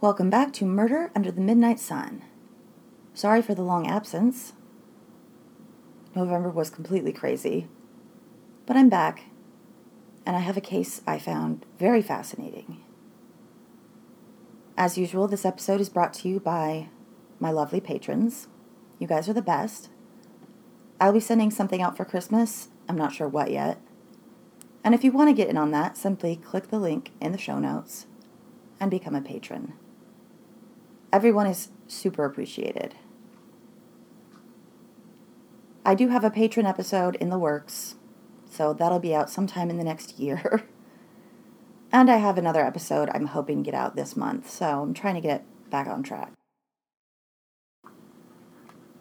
Welcome back to Murder Under the Midnight Sun. Sorry for the long absence. November was completely crazy. But I'm back, and I have a case I found very fascinating. As usual, this episode is brought to you by my lovely patrons. You guys are the best. I'll be sending something out for Christmas. I'm not sure what yet. And if you want to get in on that, simply click the link in the show notes and become a patron. Everyone is super appreciated. I do have a patron episode in the works, so that'll be out sometime in the next year. and I have another episode I'm hoping to get out this month, so I'm trying to get back on track.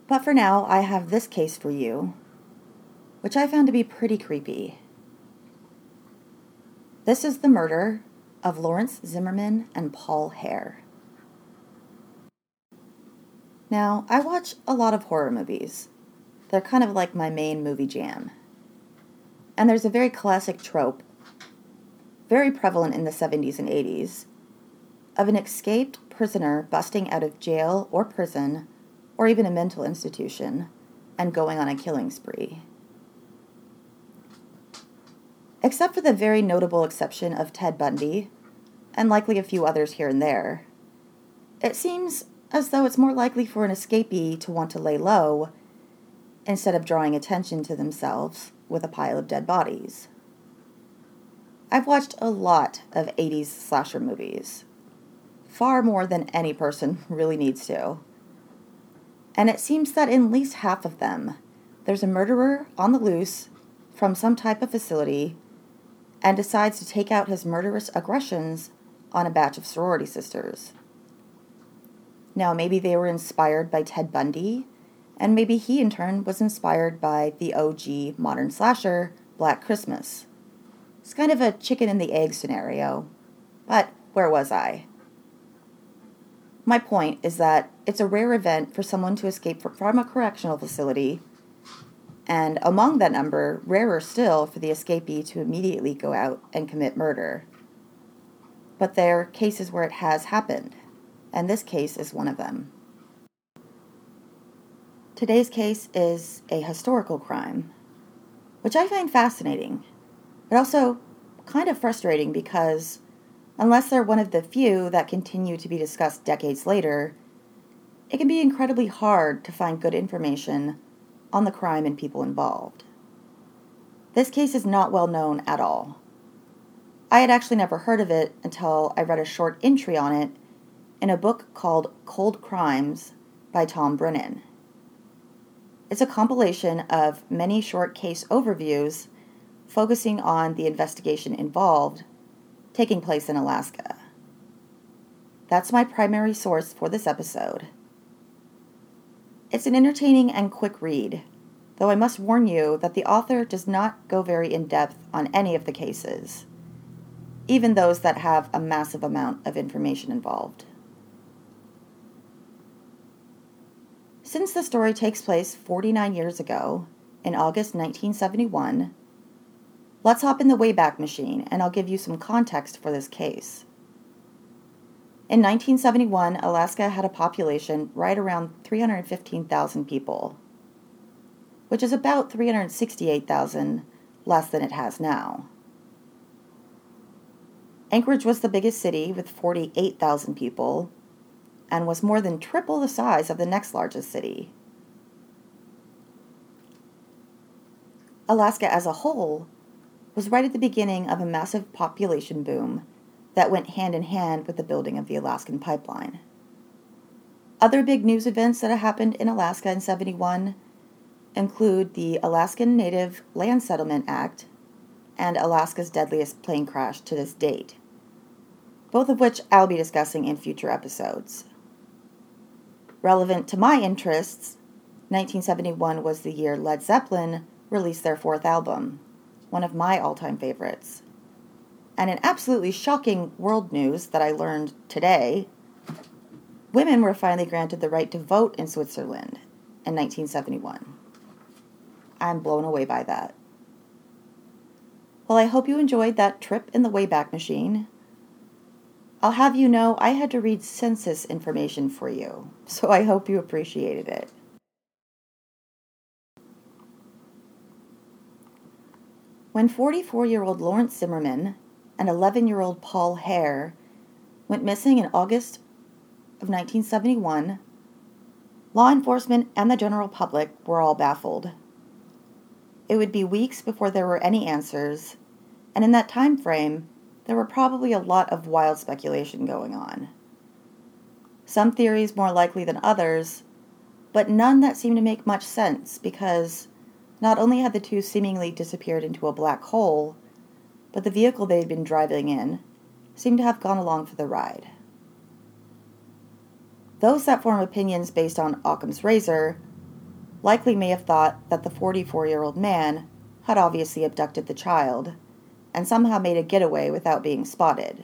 But for now, I have this case for you, which I found to be pretty creepy. This is the murder of Lawrence Zimmerman and Paul Hare. Now, I watch a lot of horror movies. They're kind of like my main movie jam. And there's a very classic trope, very prevalent in the 70s and 80s, of an escaped prisoner busting out of jail or prison or even a mental institution and going on a killing spree. Except for the very notable exception of Ted Bundy, and likely a few others here and there, it seems as though it's more likely for an escapee to want to lay low instead of drawing attention to themselves with a pile of dead bodies. I've watched a lot of 80s slasher movies, far more than any person really needs to. And it seems that in at least half of them, there's a murderer on the loose from some type of facility and decides to take out his murderous aggressions on a batch of sorority sisters. Now, maybe they were inspired by Ted Bundy, and maybe he in turn was inspired by the OG modern slasher, Black Christmas. It's kind of a chicken and the egg scenario. But where was I? My point is that it's a rare event for someone to escape from a correctional facility, and among that number, rarer still for the escapee to immediately go out and commit murder. But there are cases where it has happened and this case is one of them. Today's case is a historical crime, which I find fascinating, but also kind of frustrating because unless they're one of the few that continue to be discussed decades later, it can be incredibly hard to find good information on the crime and people involved. This case is not well known at all. I had actually never heard of it until I read a short entry on it in a book called Cold Crimes by Tom Brennan. It's a compilation of many short case overviews focusing on the investigation involved taking place in Alaska. That's my primary source for this episode. It's an entertaining and quick read, though I must warn you that the author does not go very in depth on any of the cases, even those that have a massive amount of information involved. Since the story takes place 49 years ago, in August 1971, let's hop in the Wayback Machine and I'll give you some context for this case. In 1971, Alaska had a population right around 315,000 people, which is about 368,000 less than it has now. Anchorage was the biggest city with 48,000 people, and was more than triple the size of the next largest city. Alaska as a whole was right at the beginning of a massive population boom that went hand in hand with the building of the Alaskan pipeline. Other big news events that happened in Alaska in 71 include the Alaskan Native Land Settlement Act and Alaska's deadliest plane crash to this date, both of which I'll be discussing in future episodes. Relevant to my interests, 1971 was the year Led Zeppelin released their fourth album, one of my all time favorites. And in absolutely shocking world news that I learned today, women were finally granted the right to vote in Switzerland in 1971. I'm blown away by that. Well, I hope you enjoyed that trip in the Wayback Machine. I'll have you know I had to read census information for you, so I hope you appreciated it. When 44 year old Lawrence Zimmerman and 11 year old Paul Hare went missing in August of 1971, law enforcement and the general public were all baffled. It would be weeks before there were any answers, and in that time frame, there were probably a lot of wild speculation going on. Some theories more likely than others, but none that seemed to make much sense because not only had the two seemingly disappeared into a black hole, but the vehicle they had been driving in seemed to have gone along for the ride. Those that form opinions based on Occam's razor likely may have thought that the 44 year old man had obviously abducted the child and somehow made a getaway without being spotted.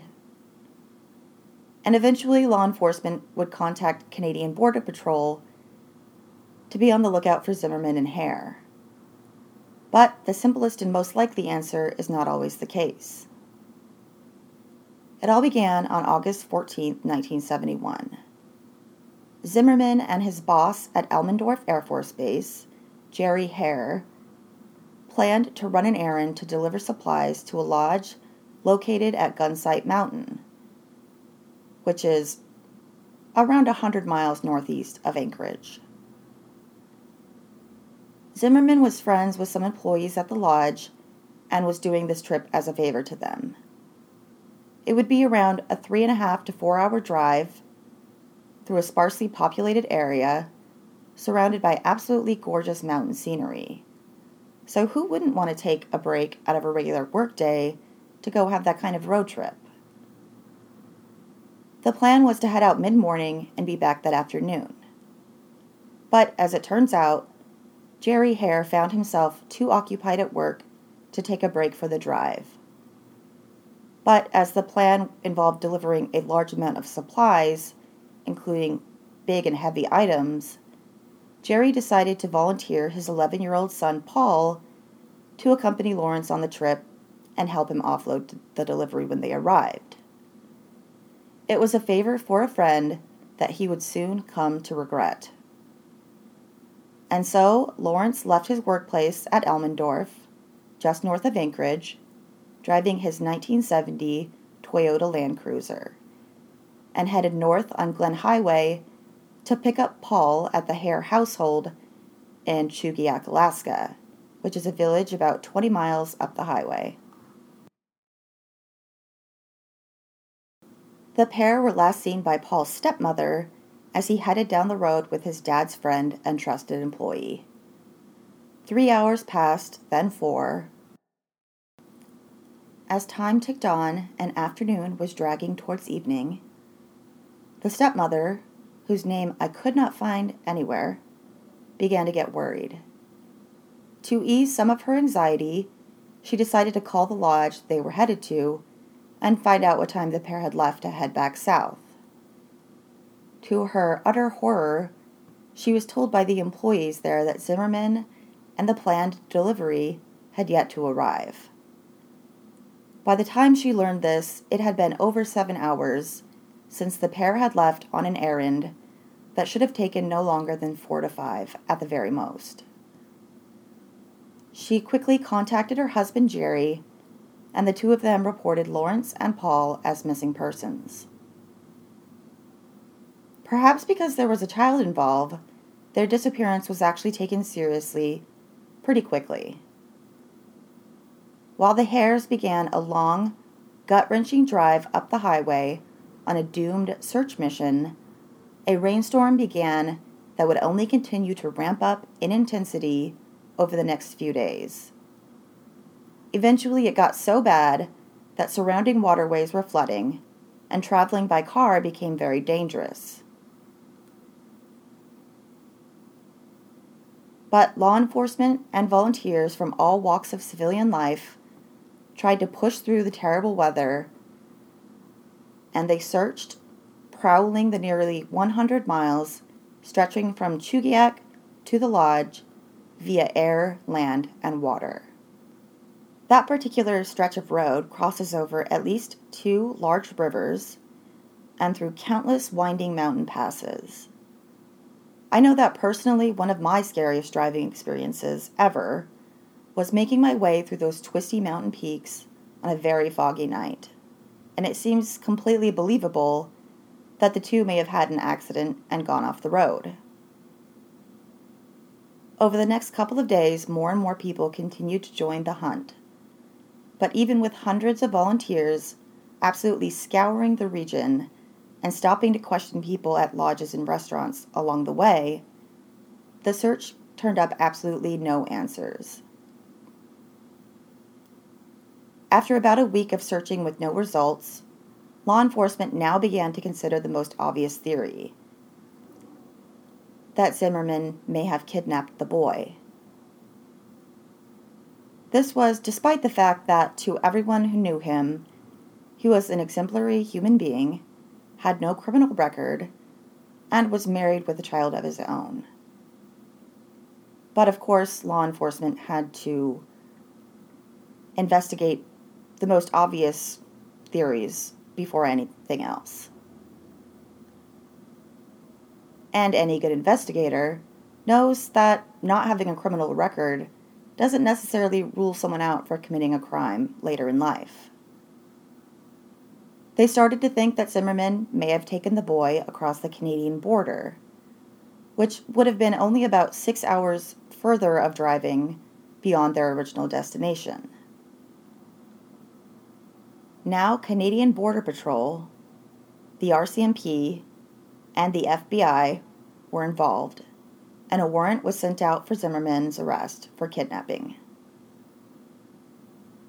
And eventually, law enforcement would contact Canadian Border Patrol to be on the lookout for Zimmerman and Hare. But the simplest and most likely answer is not always the case. It all began on August 14, 1971. Zimmerman and his boss at Elmendorf Air Force Base, Jerry Hare, planned to run an errand to deliver supplies to a lodge located at Gunsight Mountain, which is around 100 miles northeast of Anchorage. Zimmerman was friends with some employees at the lodge and was doing this trip as a favor to them. It would be around a three and a half to four hour drive through a sparsely populated area surrounded by absolutely gorgeous mountain scenery. So, who wouldn't want to take a break out of a regular workday to go have that kind of road trip? The plan was to head out mid morning and be back that afternoon. But as it turns out, Jerry Hare found himself too occupied at work to take a break for the drive. But as the plan involved delivering a large amount of supplies, including big and heavy items, Jerry decided to volunteer his 11 year old son, Paul, to accompany Lawrence on the trip and help him offload the delivery when they arrived. It was a favor for a friend that he would soon come to regret. And so Lawrence left his workplace at Elmendorf, just north of Anchorage, driving his 1970 Toyota Land Cruiser, and headed north on Glenn Highway to pick up Paul at the Hare household in Chugiak, Alaska, which is a village about 20 miles up the highway. The pair were last seen by Paul's stepmother as he headed down the road with his dad's friend and trusted employee. Three hours passed, then four. As time ticked on and afternoon was dragging towards evening, the stepmother, whose name I could not find anywhere, began to get worried. To ease some of her anxiety, she decided to call the lodge they were headed to and find out what time the pair had left to head back south. To her utter horror, she was told by the employees there that Zimmerman and the planned delivery had yet to arrive. By the time she learned this, it had been over seven hours since the pair had left on an errand that should have taken no longer than four to five at the very most. She quickly contacted her husband Jerry, and the two of them reported Lawrence and Paul as missing persons. Perhaps because there was a child involved, their disappearance was actually taken seriously pretty quickly. While the Hares began a long, gut wrenching drive up the highway on a doomed search mission, a rainstorm began that would only continue to ramp up in intensity over the next few days. Eventually, it got so bad that surrounding waterways were flooding, and traveling by car became very dangerous. But law enforcement and volunteers from all walks of civilian life tried to push through the terrible weather, and they searched, prowling the nearly 100 miles stretching from Chugiak to the lodge via air, land, and water. That particular stretch of road crosses over at least two large rivers and through countless winding mountain passes. I know that personally, one of my scariest driving experiences ever was making my way through those twisty mountain peaks on a very foggy night. And it seems completely believable that the two may have had an accident and gone off the road. Over the next couple of days, more and more people continued to join the hunt. But even with hundreds of volunteers absolutely scouring the region and stopping to question people at lodges and restaurants along the way, the search turned up absolutely no answers. After about a week of searching with no results, law enforcement now began to consider the most obvious theory that Zimmerman may have kidnapped the boy. This was despite the fact that, to everyone who knew him, he was an exemplary human being, had no criminal record, and was married with a child of his own. But of course, law enforcement had to investigate the most obvious theories before anything else and any good investigator knows that not having a criminal record doesn't necessarily rule someone out for committing a crime later in life. They started to think that Zimmerman may have taken the boy across the Canadian border, which would have been only about six hours further of driving beyond their original destination. Now, Canadian Border Patrol, the RCMP, and the FBI were involved, and a warrant was sent out for Zimmerman's arrest for kidnapping.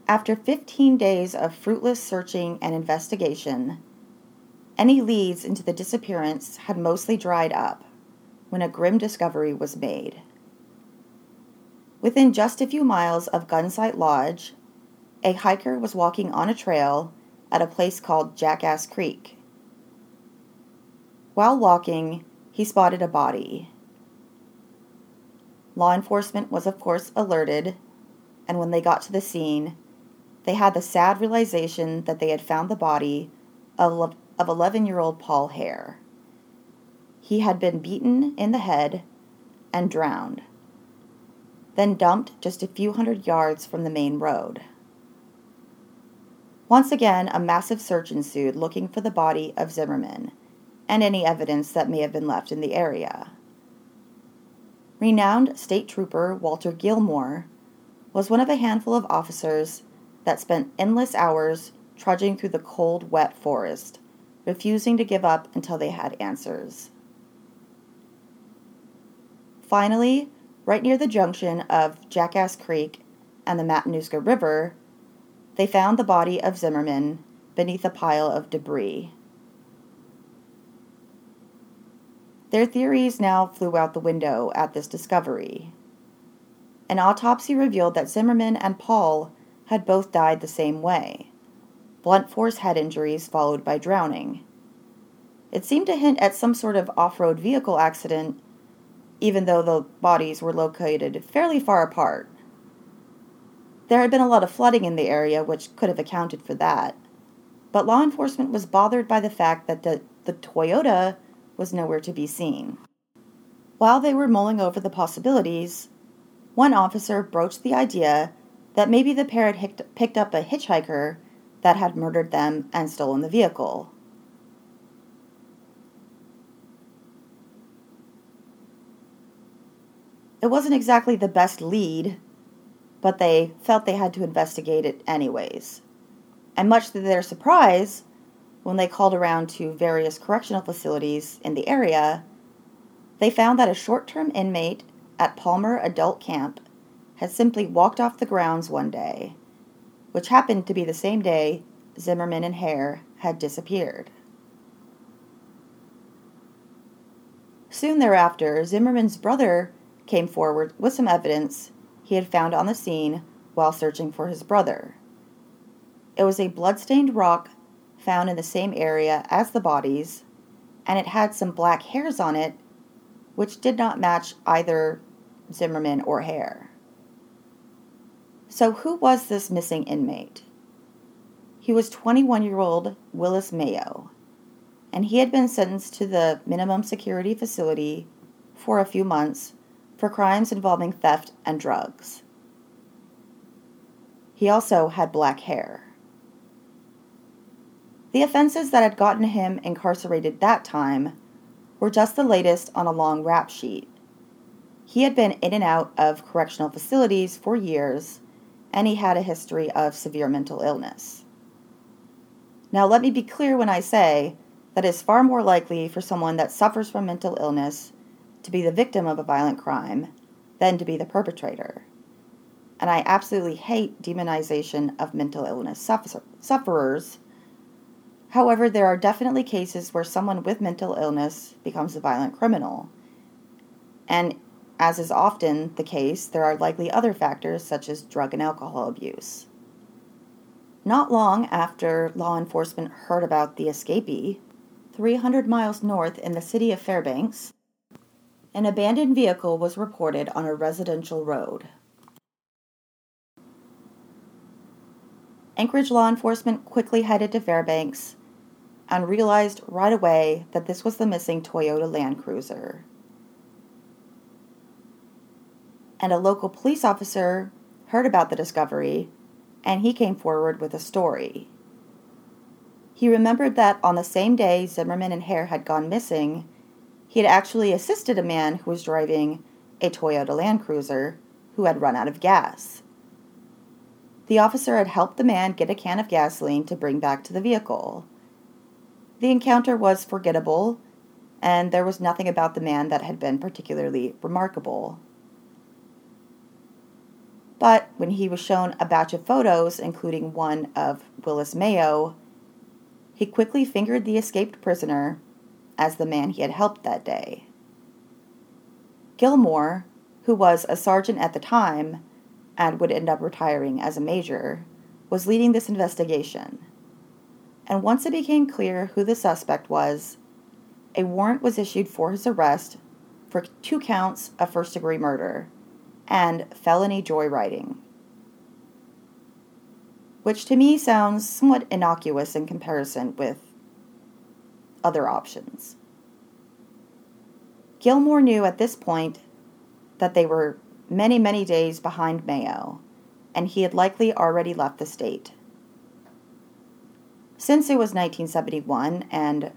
After 15 days of fruitless searching and investigation, any leads into the disappearance had mostly dried up when a grim discovery was made. Within just a few miles of Gunsight Lodge, a hiker was walking on a trail at a place called Jackass Creek. While walking, he spotted a body. Law enforcement was, of course, alerted, and when they got to the scene, they had the sad realization that they had found the body of 11 year old Paul Hare. He had been beaten in the head and drowned, then dumped just a few hundred yards from the main road. Once again, a massive search ensued looking for the body of Zimmerman and any evidence that may have been left in the area. Renowned State Trooper Walter Gilmore was one of a handful of officers that spent endless hours trudging through the cold, wet forest, refusing to give up until they had answers. Finally, right near the junction of Jackass Creek and the Matanuska River, they found the body of Zimmerman beneath a pile of debris. Their theories now flew out the window at this discovery. An autopsy revealed that Zimmerman and Paul had both died the same way blunt force head injuries followed by drowning. It seemed to hint at some sort of off road vehicle accident, even though the bodies were located fairly far apart. There had been a lot of flooding in the area, which could have accounted for that. But law enforcement was bothered by the fact that the, the Toyota was nowhere to be seen. While they were mulling over the possibilities, one officer broached the idea that maybe the pair had picked up a hitchhiker that had murdered them and stolen the vehicle. It wasn't exactly the best lead, but they felt they had to investigate it anyways. And much to their surprise, when they called around to various correctional facilities in the area, they found that a short term inmate at Palmer Adult Camp had simply walked off the grounds one day, which happened to be the same day Zimmerman and Hare had disappeared. Soon thereafter, Zimmerman's brother came forward with some evidence he had found on the scene while searching for his brother. It was a bloodstained rock found in the same area as the bodies, and it had some black hairs on it, which did not match either Zimmerman or Hare. So, who was this missing inmate? He was 21 year old Willis Mayo, and he had been sentenced to the minimum security facility for a few months for crimes involving theft and drugs. He also had black hair. The offenses that had gotten him incarcerated that time were just the latest on a long rap sheet. He had been in and out of correctional facilities for years, and he had a history of severe mental illness. Now, let me be clear when I say that it's far more likely for someone that suffers from mental illness to be the victim of a violent crime than to be the perpetrator. And I absolutely hate demonization of mental illness suffer- sufferers. However, there are definitely cases where someone with mental illness becomes a violent criminal. And as is often the case, there are likely other factors such as drug and alcohol abuse. Not long after law enforcement heard about the escapee, 300 miles north in the city of Fairbanks, an abandoned vehicle was reported on a residential road. Anchorage law enforcement quickly headed to Fairbanks and realized right away that this was the missing Toyota Land Cruiser. And a local police officer heard about the discovery and he came forward with a story. He remembered that on the same day Zimmerman and Hare had gone missing, he had actually assisted a man who was driving a Toyota Land Cruiser who had run out of gas. The officer had helped the man get a can of gasoline to bring back to the vehicle. The encounter was forgettable, and there was nothing about the man that had been particularly remarkable. But when he was shown a batch of photos, including one of Willis Mayo, he quickly fingered the escaped prisoner as the man he had helped that day. Gilmore, who was a sergeant at the time and would end up retiring as a major, was leading this investigation. And once it became clear who the suspect was, a warrant was issued for his arrest for two counts of first degree murder and felony joyriding which to me sounds somewhat innocuous in comparison with other options. Gilmore knew at this point that they were many, many days behind Mayo, and he had likely already left the state. Since it was 1971 and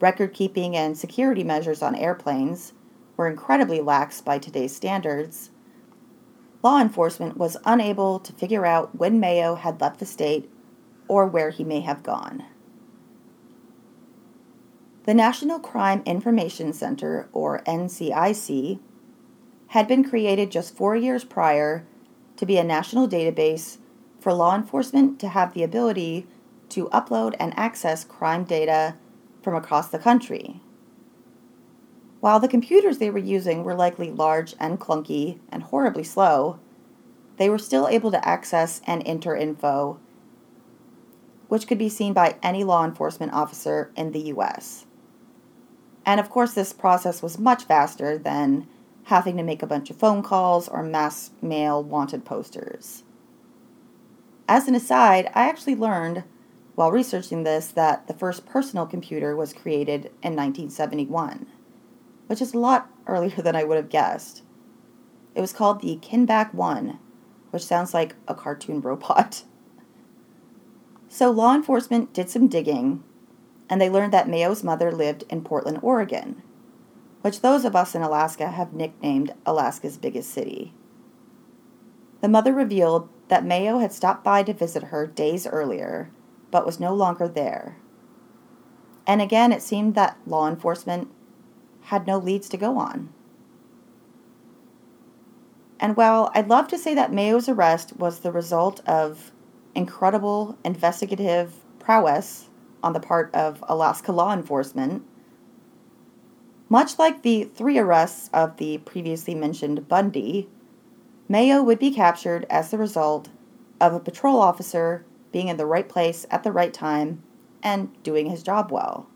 record keeping and security measures on airplanes were incredibly lax by today's standards, law enforcement was unable to figure out when Mayo had left the state or where he may have gone. The National Crime Information Center, or NCIC, had been created just four years prior to be a national database for law enforcement to have the ability to upload and access crime data from across the country. While the computers they were using were likely large and clunky and horribly slow, they were still able to access and enter info, which could be seen by any law enforcement officer in the US. And of course, this process was much faster than having to make a bunch of phone calls or mass mail wanted posters. As an aside, I actually learned while researching this that the first personal computer was created in 1971 which is a lot earlier than I would have guessed. It was called the Kenbak 1, which sounds like a cartoon robot. So law enforcement did some digging, and they learned that Mayo's mother lived in Portland, Oregon, which those of us in Alaska have nicknamed Alaska's biggest city. The mother revealed that Mayo had stopped by to visit her days earlier, but was no longer there. And again, it seemed that law enforcement had no leads to go on. And while I'd love to say that Mayo's arrest was the result of incredible investigative prowess on the part of Alaska law enforcement, much like the three arrests of the previously mentioned Bundy, Mayo would be captured as the result of a patrol officer being in the right place at the right time and doing his job well.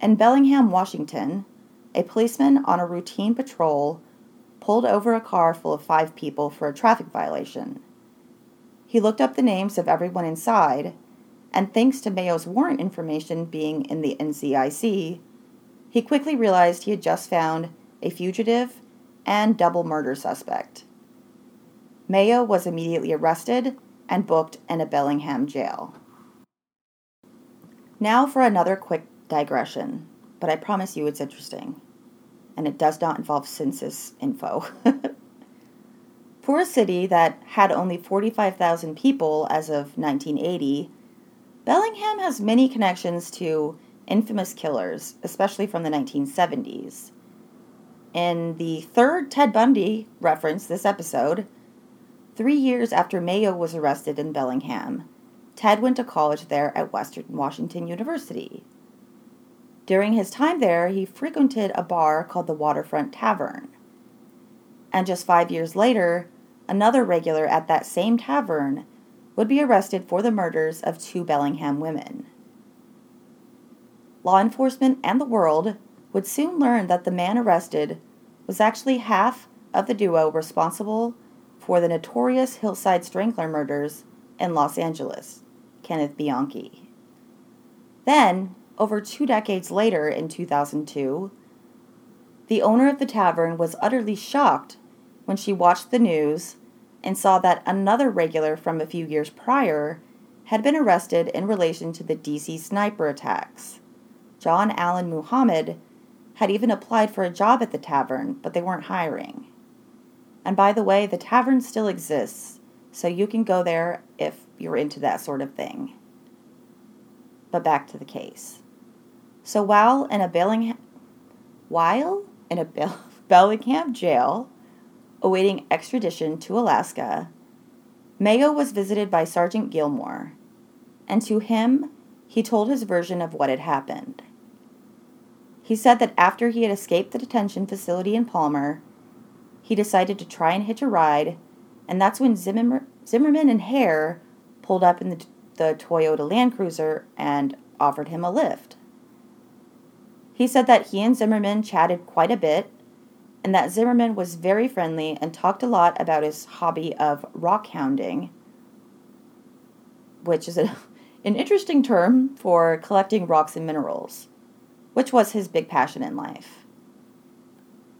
In Bellingham, Washington, a policeman on a routine patrol pulled over a car full of five people for a traffic violation. He looked up the names of everyone inside and thanks to Mayo's warrant information being in the NCIC, he quickly realized he had just found a fugitive and double murder suspect. Mayo was immediately arrested and booked in a Bellingham jail. Now for another quick digression, but I promise you it's interesting. And it does not involve census info. for a city that had only 45,000 people as of 1980, Bellingham has many connections to infamous killers, especially from the 1970s. In the third Ted Bundy reference this episode, three years after Mayo was arrested in Bellingham, Ted went to college there at Western Washington University. During his time there, he frequented a bar called the Waterfront Tavern. And just five years later, another regular at that same tavern would be arrested for the murders of two Bellingham women. Law enforcement and the world would soon learn that the man arrested was actually half of the duo responsible for the notorious Hillside Strangler murders in Los Angeles, Kenneth Bianchi. Then, over two decades later in 2002, the owner of the tavern was utterly shocked when she watched the news and saw that another regular from a few years prior had been arrested in relation to the DC sniper attacks. John Allen Muhammad had even applied for a job at the tavern, but they weren't hiring. And by the way, the tavern still exists, so you can go there if you're into that sort of thing. But back to the case. So while in a Bellingham, while in a Bellingham jail, awaiting extradition to Alaska, Mayo was visited by Sergeant Gilmore, and to him he told his version of what had happened. He said that after he had escaped the detention facility in Palmer, he decided to try and hitch a ride, and that's when Zimmer, Zimmerman and Hare pulled up in the, the Toyota Land Cruiser and offered him a lift. He said that he and Zimmerman chatted quite a bit and that Zimmerman was very friendly and talked a lot about his hobby of rock hounding, which is a, an interesting term for collecting rocks and minerals, which was his big passion in life.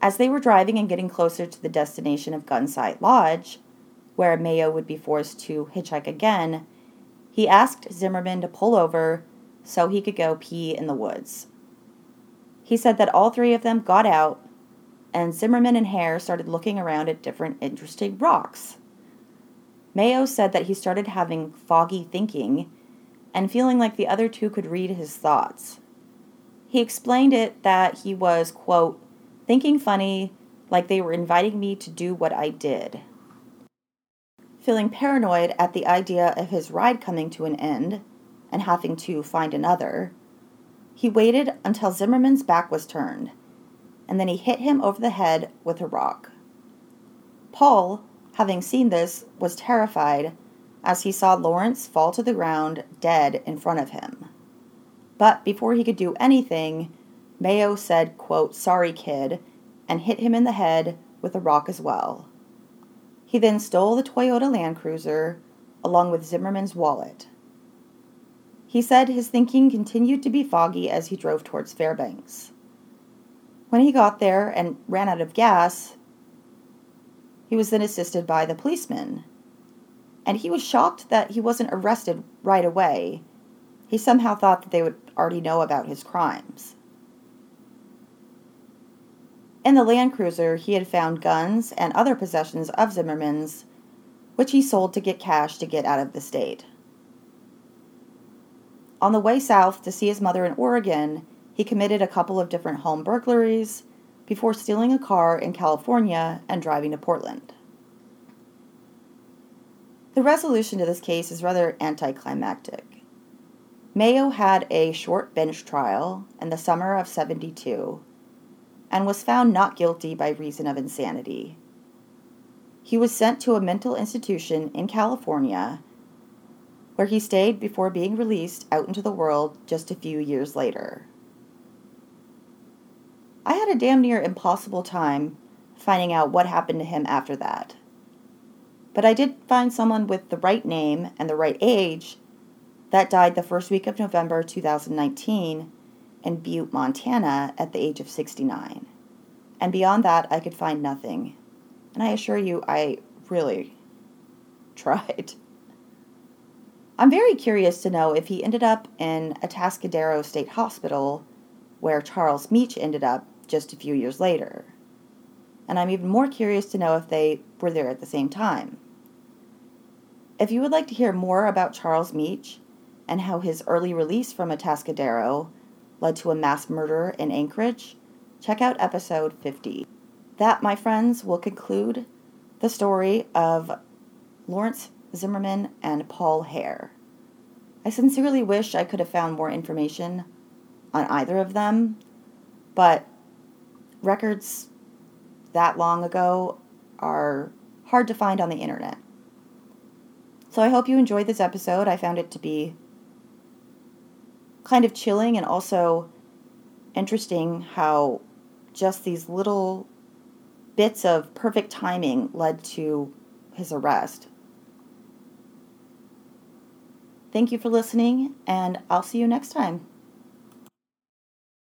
As they were driving and getting closer to the destination of Gunsight Lodge, where Mayo would be forced to hitchhike again, he asked Zimmerman to pull over so he could go pee in the woods. He said that all three of them got out and Zimmerman and Hare started looking around at different interesting rocks. Mayo said that he started having foggy thinking and feeling like the other two could read his thoughts. He explained it that he was, quote, thinking funny, like they were inviting me to do what I did. Feeling paranoid at the idea of his ride coming to an end and having to find another, he waited until Zimmerman's back was turned and then he hit him over the head with a rock. Paul, having seen this, was terrified as he saw Lawrence fall to the ground dead in front of him. But before he could do anything, Mayo said, quote, Sorry, kid, and hit him in the head with a rock as well. He then stole the Toyota Land Cruiser along with Zimmerman's wallet. He said his thinking continued to be foggy as he drove towards Fairbanks. When he got there and ran out of gas, he was then assisted by the policeman. And he was shocked that he wasn't arrested right away. He somehow thought that they would already know about his crimes. In the Land Cruiser, he had found guns and other possessions of Zimmerman's, which he sold to get cash to get out of the state. On the way south to see his mother in Oregon, he committed a couple of different home burglaries before stealing a car in California and driving to Portland. The resolution to this case is rather anticlimactic. Mayo had a short bench trial in the summer of 72 and was found not guilty by reason of insanity. He was sent to a mental institution in California where he stayed before being released out into the world just a few years later. I had a damn near impossible time finding out what happened to him after that. But I did find someone with the right name and the right age that died the first week of November 2019 in Butte, Montana, at the age of 69. And beyond that, I could find nothing. And I assure you, I really tried. I'm very curious to know if he ended up in Atascadero State Hospital, where Charles Meach ended up just a few years later. And I'm even more curious to know if they were there at the same time. If you would like to hear more about Charles Meach and how his early release from Atascadero led to a mass murder in Anchorage, check out episode 50. That, my friends, will conclude the story of Lawrence Zimmerman and Paul Hare. I sincerely wish I could have found more information on either of them, but records that long ago are hard to find on the internet. So I hope you enjoyed this episode. I found it to be kind of chilling and also interesting how just these little bits of perfect timing led to his arrest. Thank you for listening, and I'll see you next time.